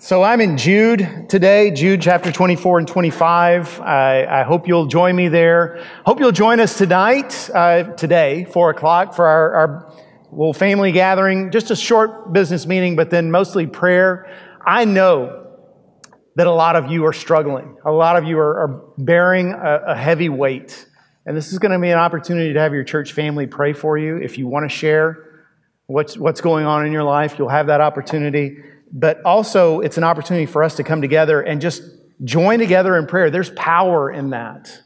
So I'm in Jude today, Jude chapter 24 and 25. I, I hope you'll join me there. Hope you'll join us tonight, uh, today, 4 o'clock, for our, our little family gathering. Just a short business meeting, but then mostly prayer. I know that a lot of you are struggling. A lot of you are, are bearing a, a heavy weight. And this is going to be an opportunity to have your church family pray for you. If you want to share what's, what's going on in your life, you'll have that opportunity but also it's an opportunity for us to come together and just join together in prayer. There's power in that.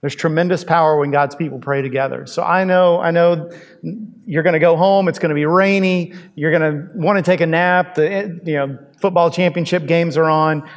There's tremendous power when God's people pray together. So I know, I know you're going to go home. It's going to be rainy. You're going to want to take a nap. The you know football championship games are on.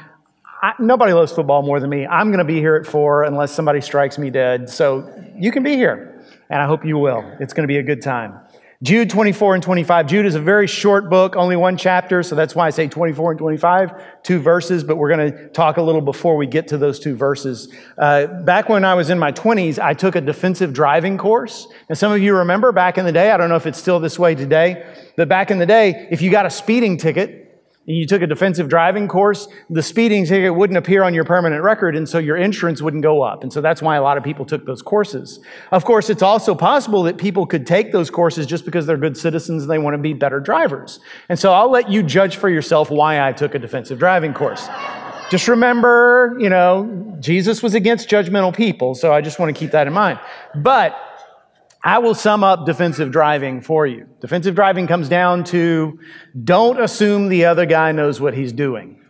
I, nobody loves football more than me. I'm going to be here at four unless somebody strikes me dead. So you can be here, and I hope you will. It's going to be a good time. Jude 24 and 25. Jude is a very short book, only one chapter, so that's why I say 24 and 25, two verses, but we're going to talk a little before we get to those two verses. Uh, back when I was in my 20s, I took a defensive driving course. And some of you remember back in the day, I don't know if it's still this way today, but back in the day, if you got a speeding ticket, and you took a defensive driving course, the speeding ticket wouldn't appear on your permanent record, and so your insurance wouldn't go up. And so that's why a lot of people took those courses. Of course, it's also possible that people could take those courses just because they're good citizens and they want to be better drivers. And so I'll let you judge for yourself why I took a defensive driving course. Just remember, you know, Jesus was against judgmental people, so I just want to keep that in mind. But I will sum up defensive driving for you. Defensive driving comes down to don't assume the other guy knows what he's doing.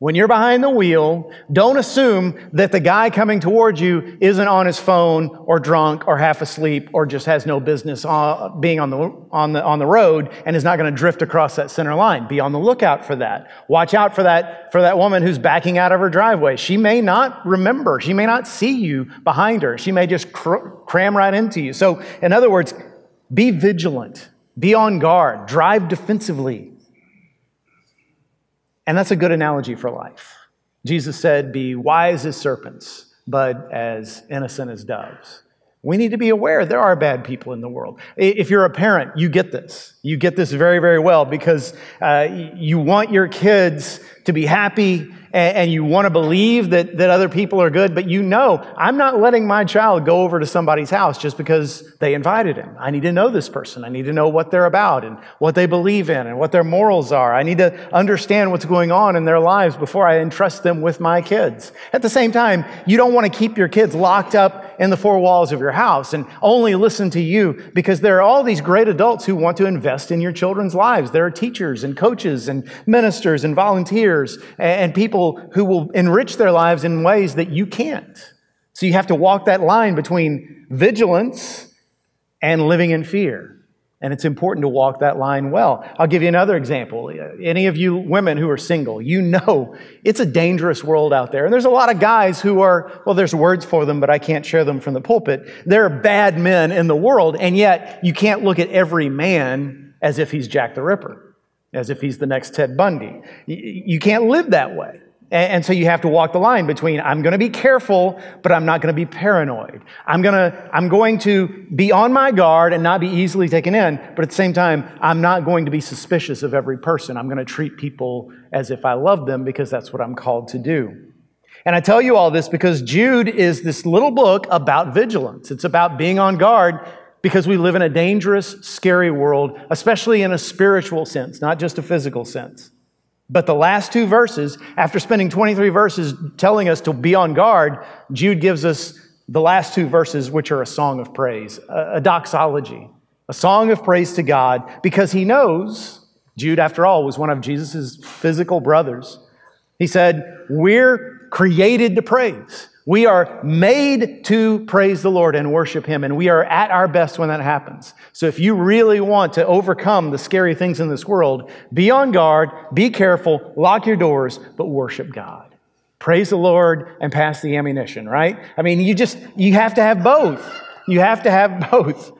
When you're behind the wheel, don't assume that the guy coming towards you isn't on his phone or drunk or half asleep or just has no business uh, being on the, on the, on the road and is not going to drift across that center line. Be on the lookout for that. Watch out for that, for that woman who's backing out of her driveway. She may not remember. She may not see you behind her. She may just cr- cram right into you. So, in other words, be vigilant. Be on guard. Drive defensively. And that's a good analogy for life. Jesus said, Be wise as serpents, but as innocent as doves. We need to be aware there are bad people in the world. If you're a parent, you get this. You get this very, very well because uh, you want your kids to be happy and, you want to believe that, that other people are good, but you know, I'm not letting my child go over to somebody's house just because they invited him. I need to know this person. I need to know what they're about and what they believe in and what their morals are. I need to understand what's going on in their lives before I entrust them with my kids. At the same time, you don't want to keep your kids locked up in the four walls of your house and only listen to you because there are all these great adults who want to invest in your children's lives. There are teachers and coaches and ministers and volunteers and people who will enrich their lives in ways that you can't. So you have to walk that line between vigilance and living in fear. And it's important to walk that line well. I'll give you another example. Any of you women who are single, you know it's a dangerous world out there. And there's a lot of guys who are, well, there's words for them, but I can't share them from the pulpit. There are bad men in the world, and yet you can't look at every man as if he's Jack the Ripper, as if he's the next Ted Bundy. You can't live that way. And so you have to walk the line between I'm going to be careful, but I'm not going to be paranoid. I'm going to, I'm going to be on my guard and not be easily taken in, but at the same time, I'm not going to be suspicious of every person. I'm going to treat people as if I love them because that's what I'm called to do. And I tell you all this because Jude is this little book about vigilance. It's about being on guard because we live in a dangerous, scary world, especially in a spiritual sense, not just a physical sense. But the last two verses, after spending 23 verses telling us to be on guard, Jude gives us the last two verses, which are a song of praise, a, doxology, a song of praise to God, because he knows, Jude, after all, was one of Jesus' physical brothers. He said, We're created to praise. We are made to praise the Lord and worship Him, and we are at our best when that happens. So, if you really want to overcome the scary things in this world, be on guard, be careful, lock your doors, but worship God. Praise the Lord and pass the ammunition, right? I mean, you just, you have to have both. You have to have both.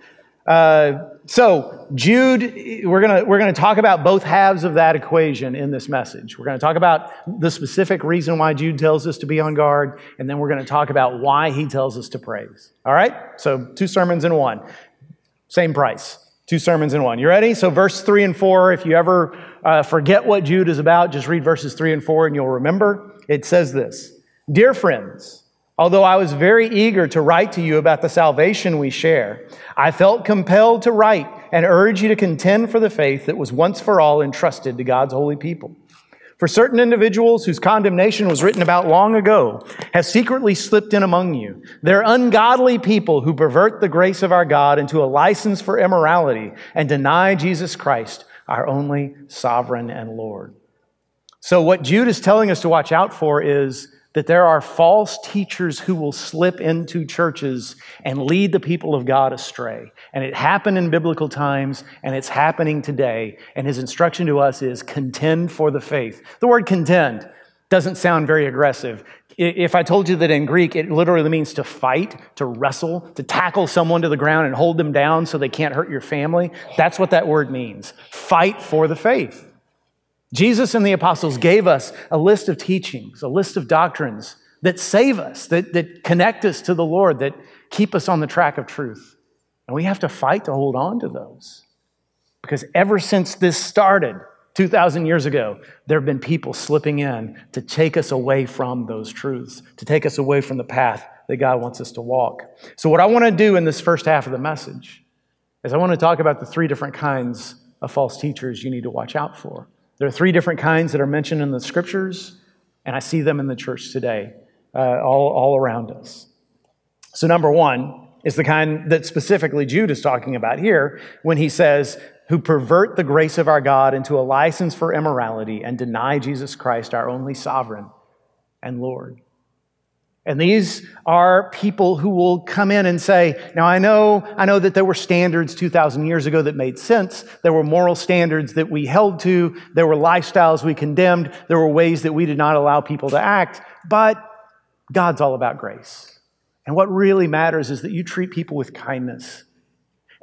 Uh, so, Jude, we're going we're gonna talk about both halves of that equation in this message. We're going to talk about the specific reason why Jude tells us to be on guard, and then we're going to talk about why he tells us to praise. All right? So, two sermons in one. Same price. Two sermons in one. You ready? So, verse three and four, if you ever uh, forget what Jude is about, just read verses 3 and 4 and you'll remember. It says this Dear friends, although I was very eager to write to you about the salvation we share, I felt compelled to write and urge you to contend for the faith that was once for all entrusted to God's holy people. For certain individuals whose condemnation was written about long ago have secretly slipped in among you. They're ungodly people who pervert the grace of our God into a license for immorality and deny Jesus Christ, our only sovereign and Lord. So, what Jude is telling us to watch out for is that there are false teachers who will slip into churches and lead the people of God astray. And it happened in biblical times, and it's happening today. And his instruction to us is contend for the faith. The word contend doesn't sound very aggressive. If I told you that in Greek it literally means to fight, to wrestle, to tackle someone to the ground and hold them down so they can't hurt your family, that's what that word means. Fight for the faith. Jesus and the apostles gave us a list of teachings, a list of doctrines that save us, that, that connect us to the Lord, that keep us on the track of truth. And we have to fight to hold on to those. Because ever since this started 2,000 years ago, there have been people slipping in to take us away from those truths, to take us away from the path that God wants us to walk. So, what I want to do in this first half of the message is I want to talk about the three different kinds of false teachers you need to watch out for. There are three different kinds that are mentioned in the scriptures, and I see them in the church today, uh, all, all around us. So, number one is the kind that specifically Jude is talking about here when he says, who pervert the grace of our God into a license for immorality and deny Jesus Christ, our only sovereign and Lord. And these are people who will come in and say, now I know, I know that there were standards 2,000 years ago that made sense. There were moral standards that we held to. There were lifestyles we condemned. There were ways that we did not allow people to act. But God's all about grace. And what really matters is that you treat people with kindness.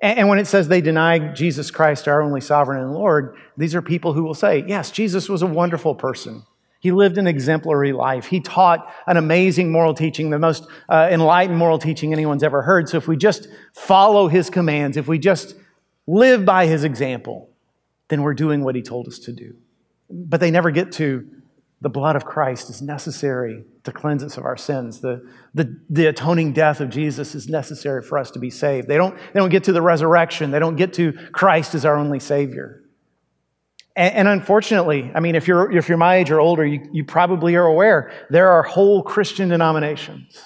And when it says they deny Jesus Christ, our only sovereign and Lord, these are people who will say, yes, Jesus was a wonderful person. He lived an exemplary life. He taught an amazing moral teaching, the most uh, enlightened moral teaching anyone's ever heard. So if we just follow his commands, if we just live by his example, then we're doing what he told us to do. But they never get to the blood of Christ is necessary to cleanse us of our sins. The, the, the atoning death of Jesus is necessary for us to be saved. They don't, they don't get to the resurrection. They don't get to Christ as our only Savior. And, and, unfortunately, I mean, if you're, if you're my age or older, you, you probably are aware there are whole Christian denominations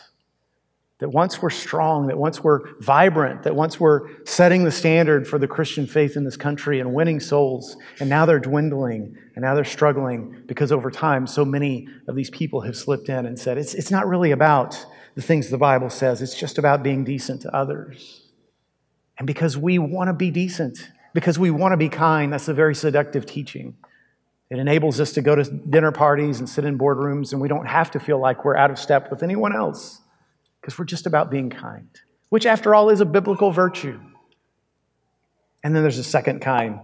that once were strong, that once were vibrant, that once were setting the standard for the Christian faith in this country and winning souls, and now they're dwindling and now they're struggling because over time so many of these people have slipped in and said, it's, it's not really about the things the Bible says, it's just about being decent to others. And because we want to be decent, because we want to be kind. That's a very seductive teaching. It enables us to go to dinner parties and sit in boardrooms, and we don't have to feel like we're out of step with anyone else because we're just about being kind, which, after all, is a biblical virtue. And then there's a second kind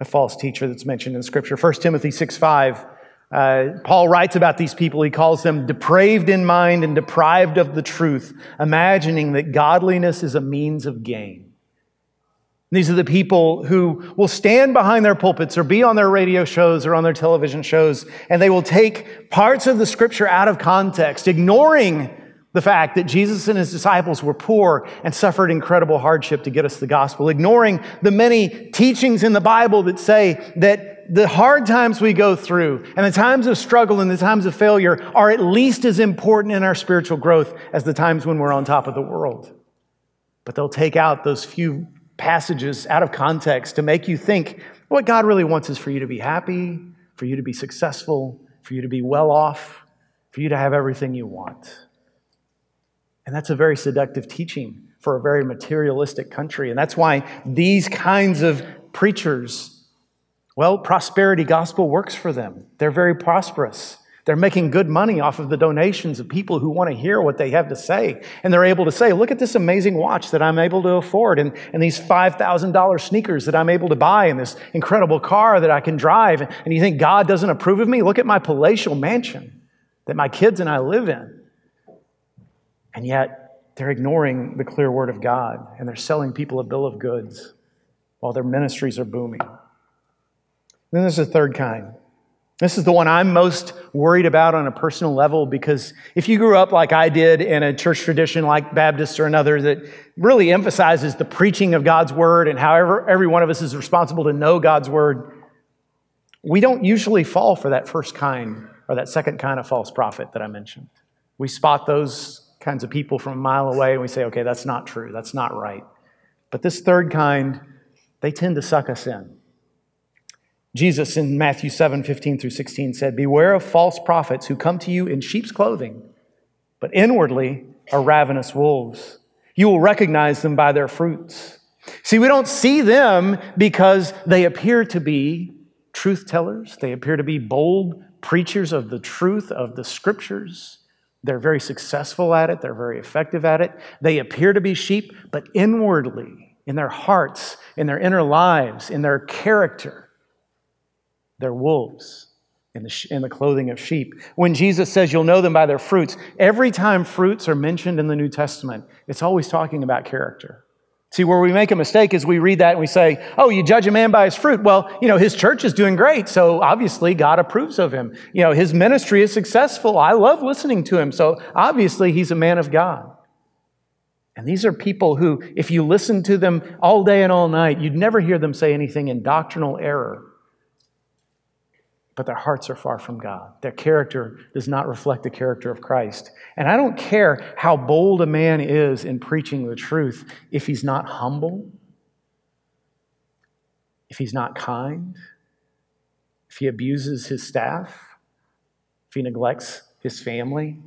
a false teacher that's mentioned in Scripture. 1 Timothy 6 5. Uh, Paul writes about these people. He calls them depraved in mind and deprived of the truth, imagining that godliness is a means of gain. These are the people who will stand behind their pulpits or be on their radio shows or on their television shows, and they will take parts of the scripture out of context, ignoring the fact that Jesus and his disciples were poor and suffered incredible hardship to get us the gospel, ignoring the many teachings in the Bible that say that the hard times we go through and the times of struggle and the times of failure are at least as important in our spiritual growth as the times when we're on top of the world. But they'll take out those few passages out of context to make you think what God really wants is for you to be happy, for you to be successful, for you to be well off, for you to have everything you want. And that's a very seductive teaching for a very materialistic country. And that's why these kinds of preachers, well, prosperity gospel works for them. They're very prosperous. They're making good money off of the donations of people who want to hear what they have to say. And they're able to say, look at this amazing watch that I'm able to afford and, and these $5,000 sneakers that I'm able to buy and this incredible car that I can drive. And you think God doesn't approve of me? Look at my palatial mansion that my kids and I live in. And yet they're ignoring the clear word of God and they're selling people a bill of goods while their ministries are booming. Then there's a third kind. This is the one I'm most worried about on a personal level because if you grew up like I did in a church tradition like Baptist or another that really emphasizes the preaching of God's word and however every one of us is responsible to know God's word, we don't usually fall for that first kind or that second kind of false prophet that I mentioned. We spot those kinds of people from a mile away and we say, okay, that's not true, that's not right. But this third kind, they tend to suck us in. Jesus in Matthew 7 15 through 16 said, Beware of false prophets who come to you in sheep's clothing, but inwardly are ravenous wolves. You will recognize them by their fruits. See, we don't see them because they appear to be truth tellers, they appear to be bold preachers of the truth of the scriptures. They're very successful at it, they're very effective at it. They appear to be sheep, but inwardly, in their hearts, in their inner lives, in their character, they're wolves in the, in the clothing of sheep. When Jesus says you'll know them by their fruits, every time fruits are mentioned in the New Testament, it's always talking about character. See, where we make a mistake is we read that and we say, oh, you judge a man by his fruit. Well, you know, his church is doing great, so obviously God approves of him. You know, his ministry is successful. I love listening to him, so obviously he's a man of God. And these are people who, if you listen to them all day and all night, you'd never hear them say anything in doctrinal error but their hearts are far from God. Their character does not reflect the character of Christ. And I don't care how bold a man is in preaching the truth if he's not humble, if he's not kind, if he abuses his staff, if he neglects his family,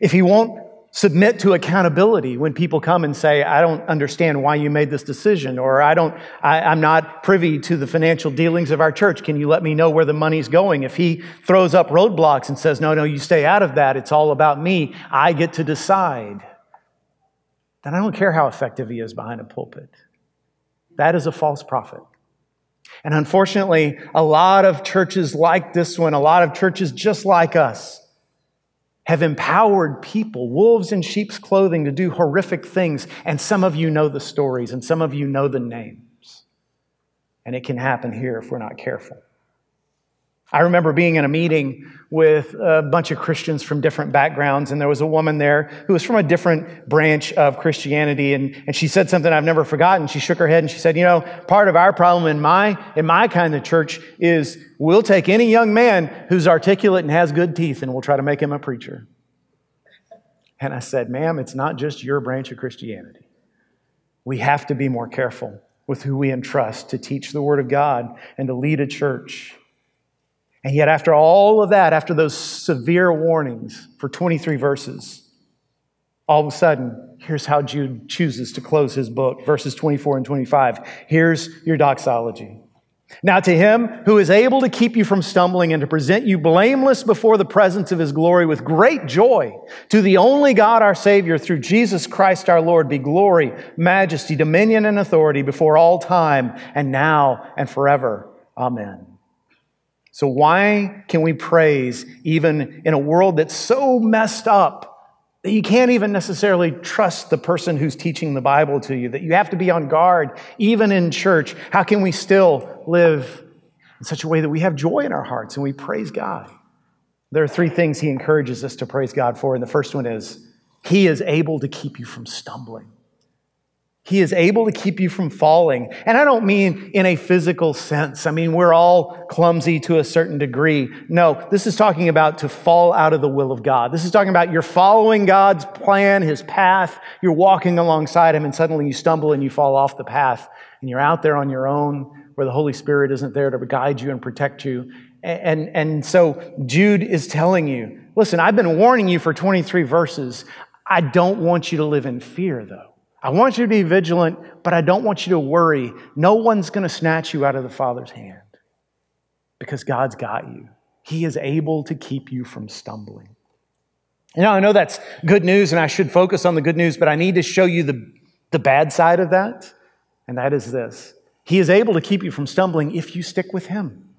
if he won't submit to accountability when people come and say, I don't understand why you made this decision, or I don't, I, I'm not privy to the financial dealings of our church. Can you let me know where the money's going? If he throws up roadblocks and says, No, no, you stay out of that, it's all about me, I get to decide, then I don't care how effective he is behind a pulpit. That is a false prophet. And unfortunately, a lot of churches like this one, a lot of churches just like us, have empowered people, wolves in sheep's clothing, to do horrific things. And some of you know the stories, and some of you know the names. And it can happen here if we're not careful. I remember being in a meeting with a bunch of Christians from different backgrounds, and there was a woman there who was from a different branch of Christianity, and, and she said something I've never forgotten. She shook her head and she said, You know, part of our problem in my, in my kind of church is we'll take any young man who's articulate and has good teeth, and we'll try to make him a preacher. And I said, Ma'am, it's not just your branch of Christianity. We have to be more careful with who we entrust to teach the Word of God and to lead a church. And yet, after all of that, after those severe warnings for 23 verses, all of a sudden, here's how Jude chooses to close his book, verses 24 and 25. Here's your doxology. Now, to him who is able to keep you from stumbling and to present you blameless before the presence of his glory with great joy, to the only God our Savior through Jesus Christ our Lord, be glory, majesty, dominion, and authority before all time and now and forever. Amen. So, why can we praise even in a world that's so messed up that you can't even necessarily trust the person who's teaching the Bible to you, that you have to be on guard, even in church? How can we still live in such a way that we have joy in our hearts and we praise God? There are three things he encourages us to praise God for, and the first one is He is able to keep you from stumbling. He is able to keep you from falling. And I don't mean in a physical sense. I mean, we're all clumsy to a certain degree. No, this is talking about to fall out of the will of God. This is talking about you're following God's plan, His path. You're walking alongside Him, and suddenly you stumble and you fall off the path. And you're out there on your own where the Holy Spirit isn't there to guide you and protect you. And, and so Jude is telling you listen, I've been warning you for 23 verses. I don't want you to live in fear, though. I want you to be vigilant, but I don't want you to worry. No one's going to snatch you out of the Father's hand because God's got you. He is able to keep you from stumbling. Now, I know that's good news, and I should focus on the good news, but I need to show you the, the bad side of that, and that is this He is able to keep you from stumbling if you stick with Him.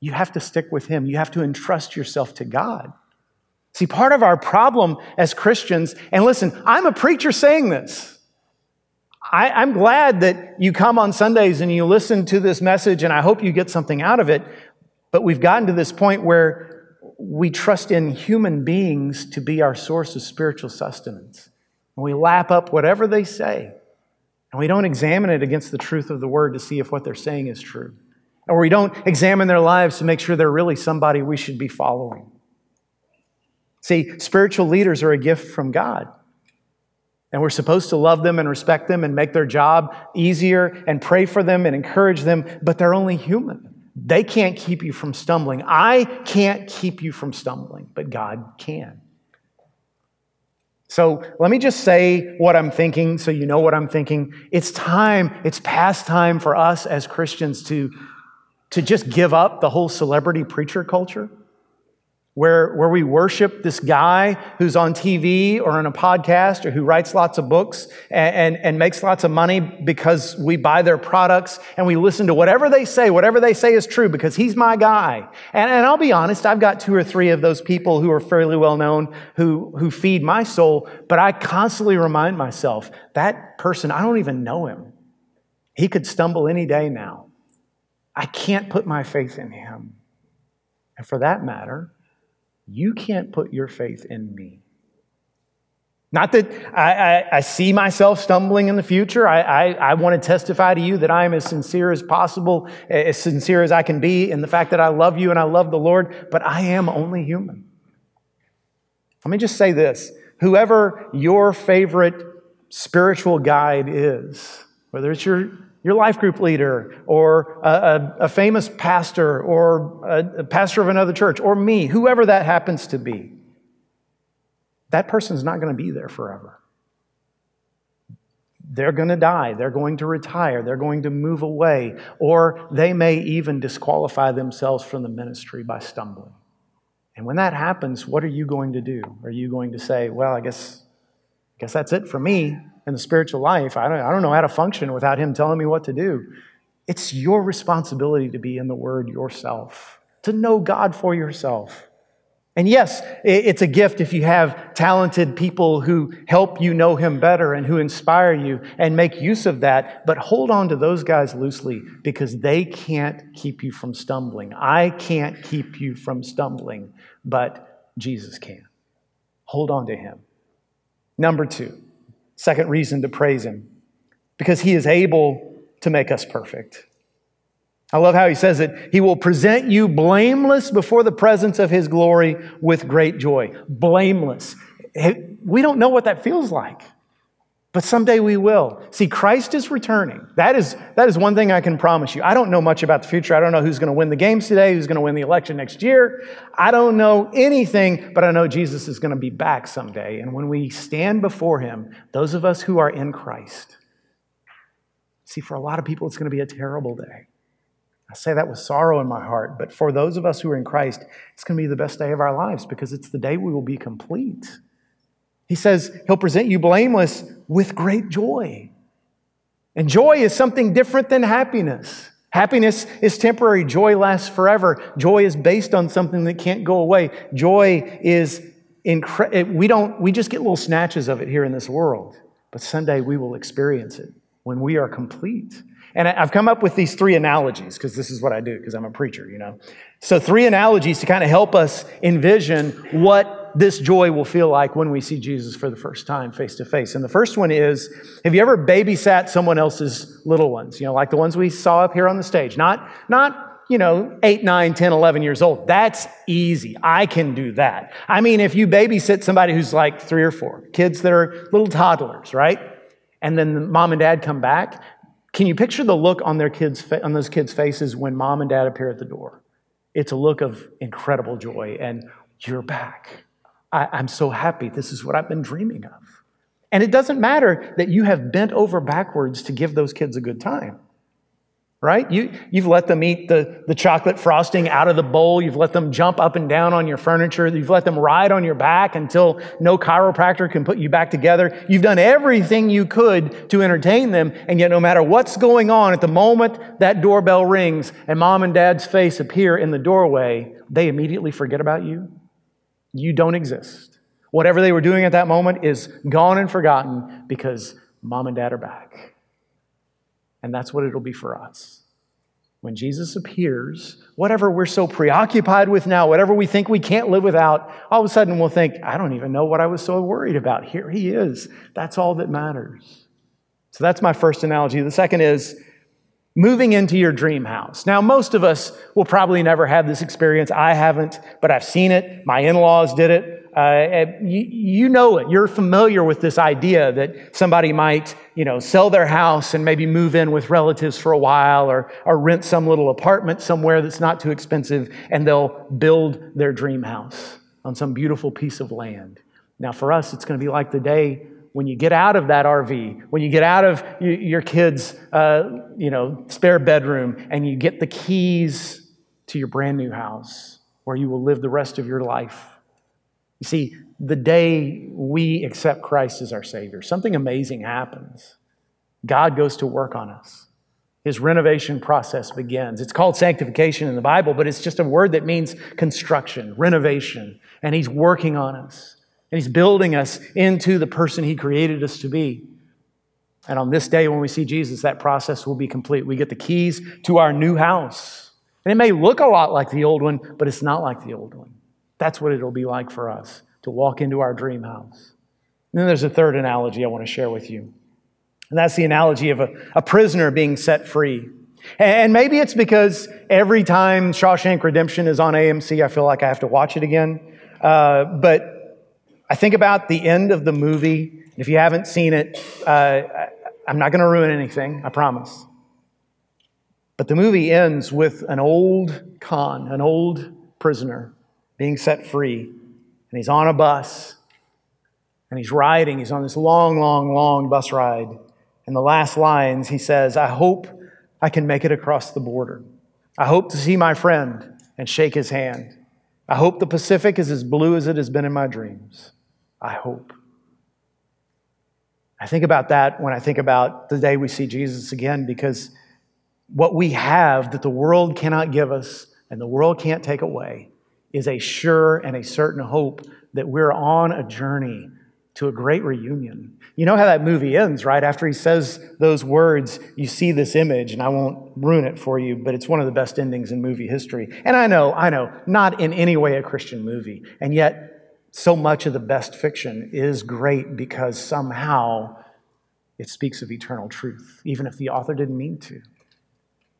You have to stick with Him, you have to entrust yourself to God. See, part of our problem as Christians, and listen, I'm a preacher saying this. I, I'm glad that you come on Sundays and you listen to this message, and I hope you get something out of it. But we've gotten to this point where we trust in human beings to be our source of spiritual sustenance. And we lap up whatever they say, and we don't examine it against the truth of the word to see if what they're saying is true. Or we don't examine their lives to make sure they're really somebody we should be following. See, spiritual leaders are a gift from God. And we're supposed to love them and respect them and make their job easier and pray for them and encourage them, but they're only human. They can't keep you from stumbling. I can't keep you from stumbling, but God can. So let me just say what I'm thinking so you know what I'm thinking. It's time, it's past time for us as Christians to, to just give up the whole celebrity preacher culture where, where we worship this guy who's on TV or on a podcast or who writes lots of books and, and, and, makes lots of money because we buy their products and we listen to whatever they say, whatever they say is true because he's my guy. And, and I'll be honest, I've got two or three of those people who are fairly well known who, who feed my soul, but I constantly remind myself that person, I don't even know him. He could stumble any day now. I can't put my faith in him. And for that matter, you can't put your faith in me. Not that I, I, I, see myself stumbling in the future. I, I, I want to testify to you that I am as sincere as possible, as sincere as I can be in the fact that I love you and I love the Lord, but I am only human. Let me just say this whoever your favorite spiritual guide is, whether it's your your life group leader, or a, a, a famous pastor, or a, a pastor of another church, or me, whoever that happens to be, that person's not going to be there forever. They're going to die. They're going to retire. They're going to move away. Or they may even disqualify themselves from the ministry by stumbling. And when that happens, what are you going to do? Are you going to say, well, I guess, I guess that's it for me? in the spiritual life. I don't, I don't know how to function without Him telling me what to do. It's your responsibility to be in the Word yourself, to know God for yourself. And yes, it's a gift if you have talented people who help you know Him better and who inspire you and make use of that. But hold on to those guys loosely because they can't keep you from stumbling. I can't keep you from stumbling, but Jesus can. Hold on to Him. Number two, Second reason to praise him because he is able to make us perfect. I love how he says it. He will present you blameless before the presence of his glory with great joy. Blameless. We don't know what that feels like. But someday we will. See, Christ is returning. That is, that is one thing I can promise you. I don't know much about the future. I don't know who's going to win the games today, who's going to win the election next year. I don't know anything, but I know Jesus is going to be back someday. And when we stand before him, those of us who are in Christ, see, for a lot of people, it's going to be a terrible day. I say that with sorrow in my heart, but for those of us who are in Christ, it's going to be the best day of our lives because it's the day we will be complete. He says he'll present you blameless with great joy. And joy is something different than happiness. Happiness is temporary, joy lasts forever. Joy is based on something that can't go away. Joy is incredible. We don't we just get little snatches of it here in this world. But someday we will experience it when we are complete. And I've come up with these three analogies because this is what I do because I'm a preacher, you know. So three analogies to kind of help us envision what this joy will feel like when we see Jesus for the first time face to face. And the first one is have you ever babysat someone else's little ones? You know, like the ones we saw up here on the stage. Not, not, you know, 8, 9, 10, 11 years old. That's easy. I can do that. I mean, if you babysit somebody who's like three or four, kids that are little toddlers, right? And then the mom and dad come back, can you picture the look on their kids on those kids' faces when mom and dad appear at the door? It's a look of incredible joy and you're back. I, am so happy. This is what I've been dreaming of. And it doesn't matter that you have bent over backwards to give those kids a good time. Right? You, you've let them eat the, the chocolate frosting out of the bowl. You've let them jump up and down on your furniture. You've let them ride on your back until no chiropractor can put you back together. You've done everything you could to entertain them. And yet, no matter what's going on, at the moment that doorbell rings and mom and dad's face appear in the doorway, they immediately forget about you you don't exist. Whatever they were doing at that moment is gone and forgotten because mom and dad are back. And that's what it'll be for us. When Jesus appears, whatever we're so preoccupied with now, whatever we think we can't live without, all of a sudden we'll think, I don't even know what I was so worried about. Here he is. That's all that matters. So that's my first analogy. The second is moving into your dream house. Now, most of us will probably never have this experience. I haven't, but I've seen it. My in laws did it. Uh, you, you, know it. You're familiar with this idea that somebody might, you know, sell their house and maybe move in with relatives for a while or, or rent some little apartment somewhere that's not too expensive and they'll build their dream house on some beautiful piece of land. Now, for us, it's going to be like the day when you get out of that RV, when you get out of your kids' uh, you know, spare bedroom and you get the keys to your brand new house where you will live the rest of your life you see, the day we accept Christ as our Savior, something amazing happens. God goes to work on us. His renovation process begins. It's called sanctification in the Bible, but it's just a word that means construction, renovation. And He's working on us. And He's building us into the person He created us to be. And on this day, when we see Jesus, that process will be complete. We get the keys to our new house. And it may look a lot like the old one, but it's not like the old one. That's what it'll be like for us to walk into our dream house. And then there's a third analogy I want to share with you. And that's the analogy of a, a prisoner being set free. And maybe it's because every time Shawshank Redemption is on AMC, I feel like I have to watch it again. Uh, but I think about the end of the movie. If you haven't seen it, uh, I'm not going to ruin anything, I promise. But the movie ends with an old con, an old prisoner, being set free. And he's on a bus and he's riding. He's on this long, long, long bus ride. And the last lines, he says, I hope I can make it across the border. I hope to see my friend and shake his hand. I hope the Pacific is as blue as it has been in my dreams. I hope. I think about that when I think about the day we see Jesus again because what we have that the world cannot give us and the world can't take away is a sure and a certain hope that we're on a journey to a great reunion. You know how that movie ends, right? After he says those words, you see this image, and I won't ruin it for you, but it's one of the best endings in movie history. And I know, I know, not in any way a Christian movie. And yet, so much of the best fiction is great because somehow it speaks of eternal truth, even if the author didn't mean to.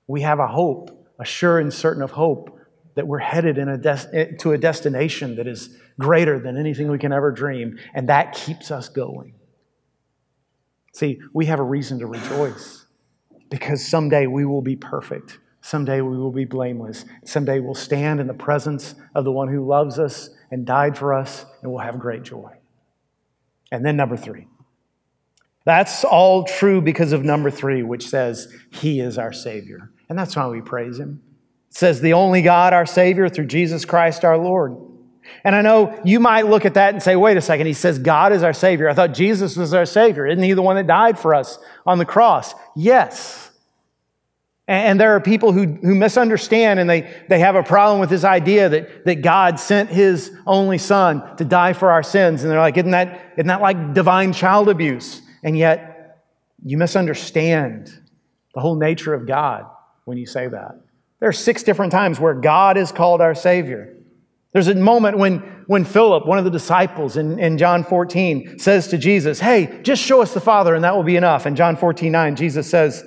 We have a hope, a sure and certain of hope that we're headed a des- eh, to a destination that is greater than anything we can ever dream, and that keeps us going. See, we have a reason to rejoice because someday we will be perfect. Someday we will be blameless. Someday we'll stand in the presence of the one who loves us and died for us, and we'll have great joy. And then, number three. That's all true because of number three, which says, He is our Savior. And that's why we praise Him. It says, the only God, our Savior, through Jesus Christ our Lord. And I know you might look at that and say, wait a second, he says God is our Savior. I thought Jesus was our Savior. Isn't he the one that died for us on the cross? Yes. And there are people who, who misunderstand and they, they have a problem with this idea that, that God sent his only son to die for our sins. And they're like, isn't that, isn't that like divine child abuse? And yet, you misunderstand the whole nature of God when you say that. There are six different times where God is called our Savior. There's a moment when, when Philip, one of the disciples in, in John 14, says to Jesus, Hey, just show us the Father and that will be enough. In John 14, 9, Jesus says,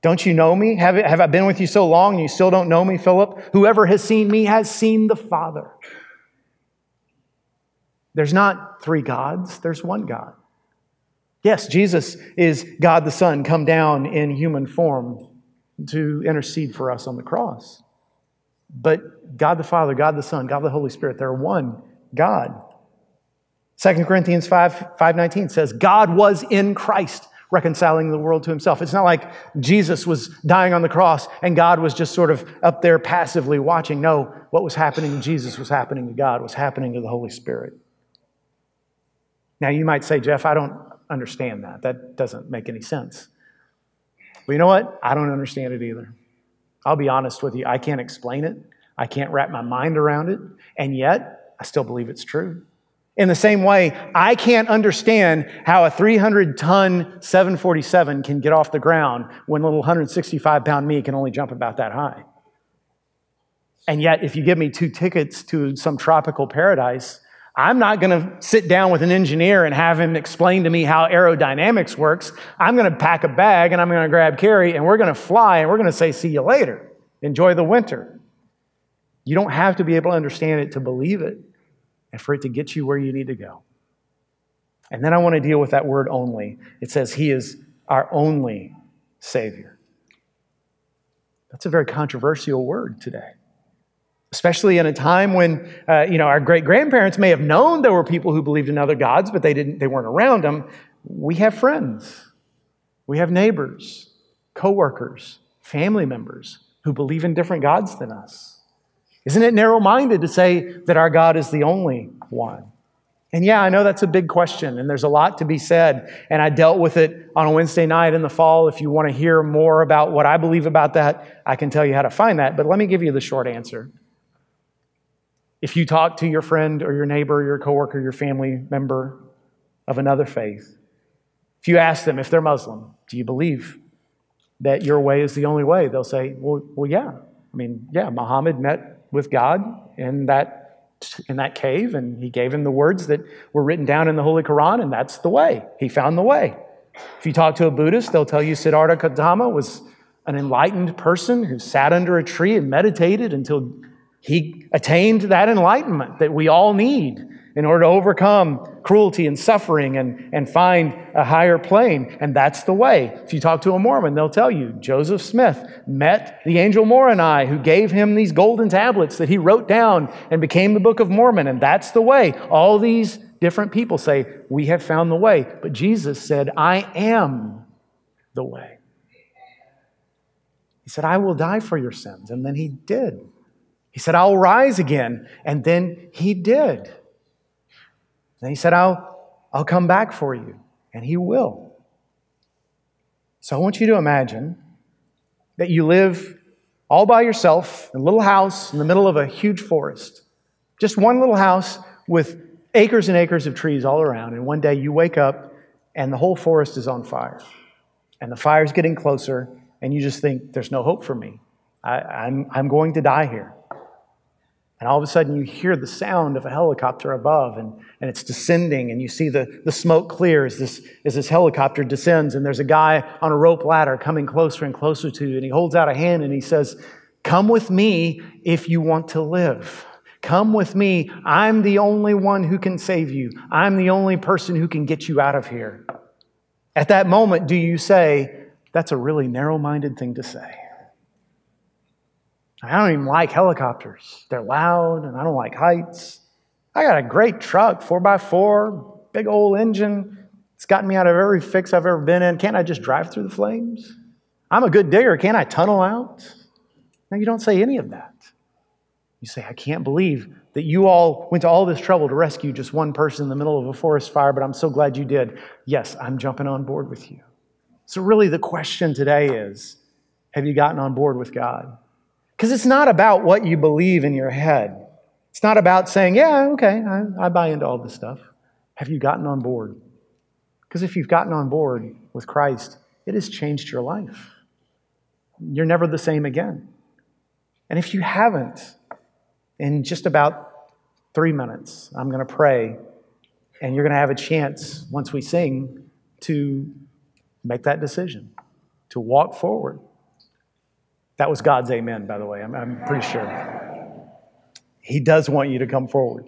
Don't you know me? Have, have I been with you so long and you still don't know me, Philip? Whoever has seen me has seen the Father. There's not three gods, there's one God. Yes, Jesus is God the Son come down in human form to intercede for us on the cross. But God the Father, God the Son, God the Holy Spirit, they're one God. 2 Corinthians 5 519 says, God was in Christ reconciling the world to himself. It's not like Jesus was dying on the cross and God was just sort of up there passively watching. No, what was happening to Jesus was happening to God, was happening to the Holy Spirit. Now you might say, Jeff, I don't understand that. That doesn't make any sense. But you know what? I don't understand it either. I'll be honest with you. I can't explain it. I can't wrap my mind around it. And yet, I still believe it's true. In the same way, I can't understand how a 300 ton 747 can get off the ground when little 165 pound me can only jump about that high. And yet, if you give me two tickets to some tropical paradise, I'm not going to sit down with an engineer and have him explain to me how aerodynamics works. I'm going to pack a bag and I'm going to grab Carrie and we're going to fly and we're going to say, see you later. Enjoy the winter. You don't have to be able to understand it to believe it and for it to get you where you need to go. And then I want to deal with that word only. It says, He is our only Savior. That's a very controversial word today, especially in a time when uh, you know our great grandparents may have known there were people who believed in other gods, but they didn't. They weren't around them. We have friends, we have neighbors, coworkers, family members who believe in different gods than us. Isn't it narrow minded to say that our God is the only one? And yeah, I know that's a big question, and there's a lot to be said. And I dealt with it on a Wednesday night in the fall. If you want to hear more about what I believe about that, I can tell you how to find that. But let me give you the short answer. If you talk to your friend or your neighbor, or your coworker, your family member of another faith, if you ask them if they're Muslim, do you believe that your way is the only way? They'll say, well, well yeah. I mean, yeah, Muhammad met with God in that in that cave, and he gave him the words that were written down in the Holy Quran, and that's the way. He found the way. If you talk to a Buddhist, they'll tell you Siddhartha Gautama was an enlightened person who sat under a tree and meditated until he attained that enlightenment that we all need in order to overcome cruelty and suffering and, and find a higher plane. And that's the way. If you talk to a Mormon, they'll tell you Joseph Smith met the angel Moroni who gave him these golden tablets that he wrote down and became the Book of Mormon. And that's the way. All these different people say, We have found the way. But Jesus said, I am the way. He said, I will die for your sins. And then he did. He said, I will rise again. And then he did. And he said, I'll, I'll come back for you. And he will. So I want you to imagine that you live all by yourself in a little house in the middle of a huge forest. Just one little house with acres and acres of trees all around. And one day you wake up and the whole forest is on fire. And the fire's getting closer, and you just think, there's no hope for me. I, I'm, I'm going to die here. And all of a sudden, you hear the sound of a helicopter above, and, and it's descending, and you see the, the smoke clear as this, as this helicopter descends, and there's a guy on a rope ladder coming closer and closer to you, and he holds out a hand and he says, Come with me if you want to live. Come with me. I'm the only one who can save you. I'm the only person who can get you out of here. At that moment, do you say, That's a really narrow minded thing to say? I don't even like helicopters. They're loud and I don't like heights. I got a great truck, 4x4, big old engine. It's gotten me out of every fix I've ever been in. Can't I just drive through the flames? I'm a good digger. Can't I tunnel out? Now, you don't say any of that. You say, I can't believe that you all went to all this trouble to rescue just one person in the middle of a forest fire, but I'm so glad you did. Yes, I'm jumping on board with you. So, really, the question today is have you gotten on board with God? Because it's not about what you believe in your head. It's not about saying, yeah, okay, I, I buy into all this stuff. Have you gotten on board? Because if you've gotten on board with Christ, it has changed your life. You're never the same again. And if you haven't, in just about three minutes, I'm going to pray, and you're going to have a chance, once we sing, to make that decision, to walk forward. That was God's amen, by the way. I'm, I'm pretty sure. He does want you to come forward.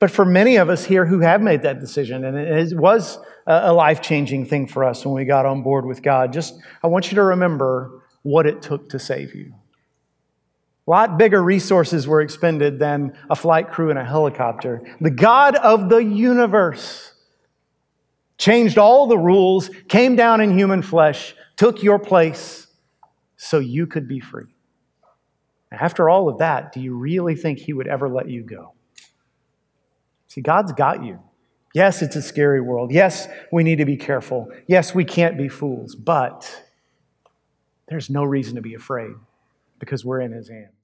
But for many of us here who have made that decision, and it was a life changing thing for us when we got on board with God, just I want you to remember what it took to save you. A lot bigger resources were expended than a flight crew and a helicopter. The God of the universe changed all the rules, came down in human flesh, took your place, so you could be free. After all of that, do you really think He would ever let you go? See, God's got you. Yes, it's a scary world. Yes, we need to be careful. Yes, we can't be fools, but there's no reason to be afraid because we're in His hands.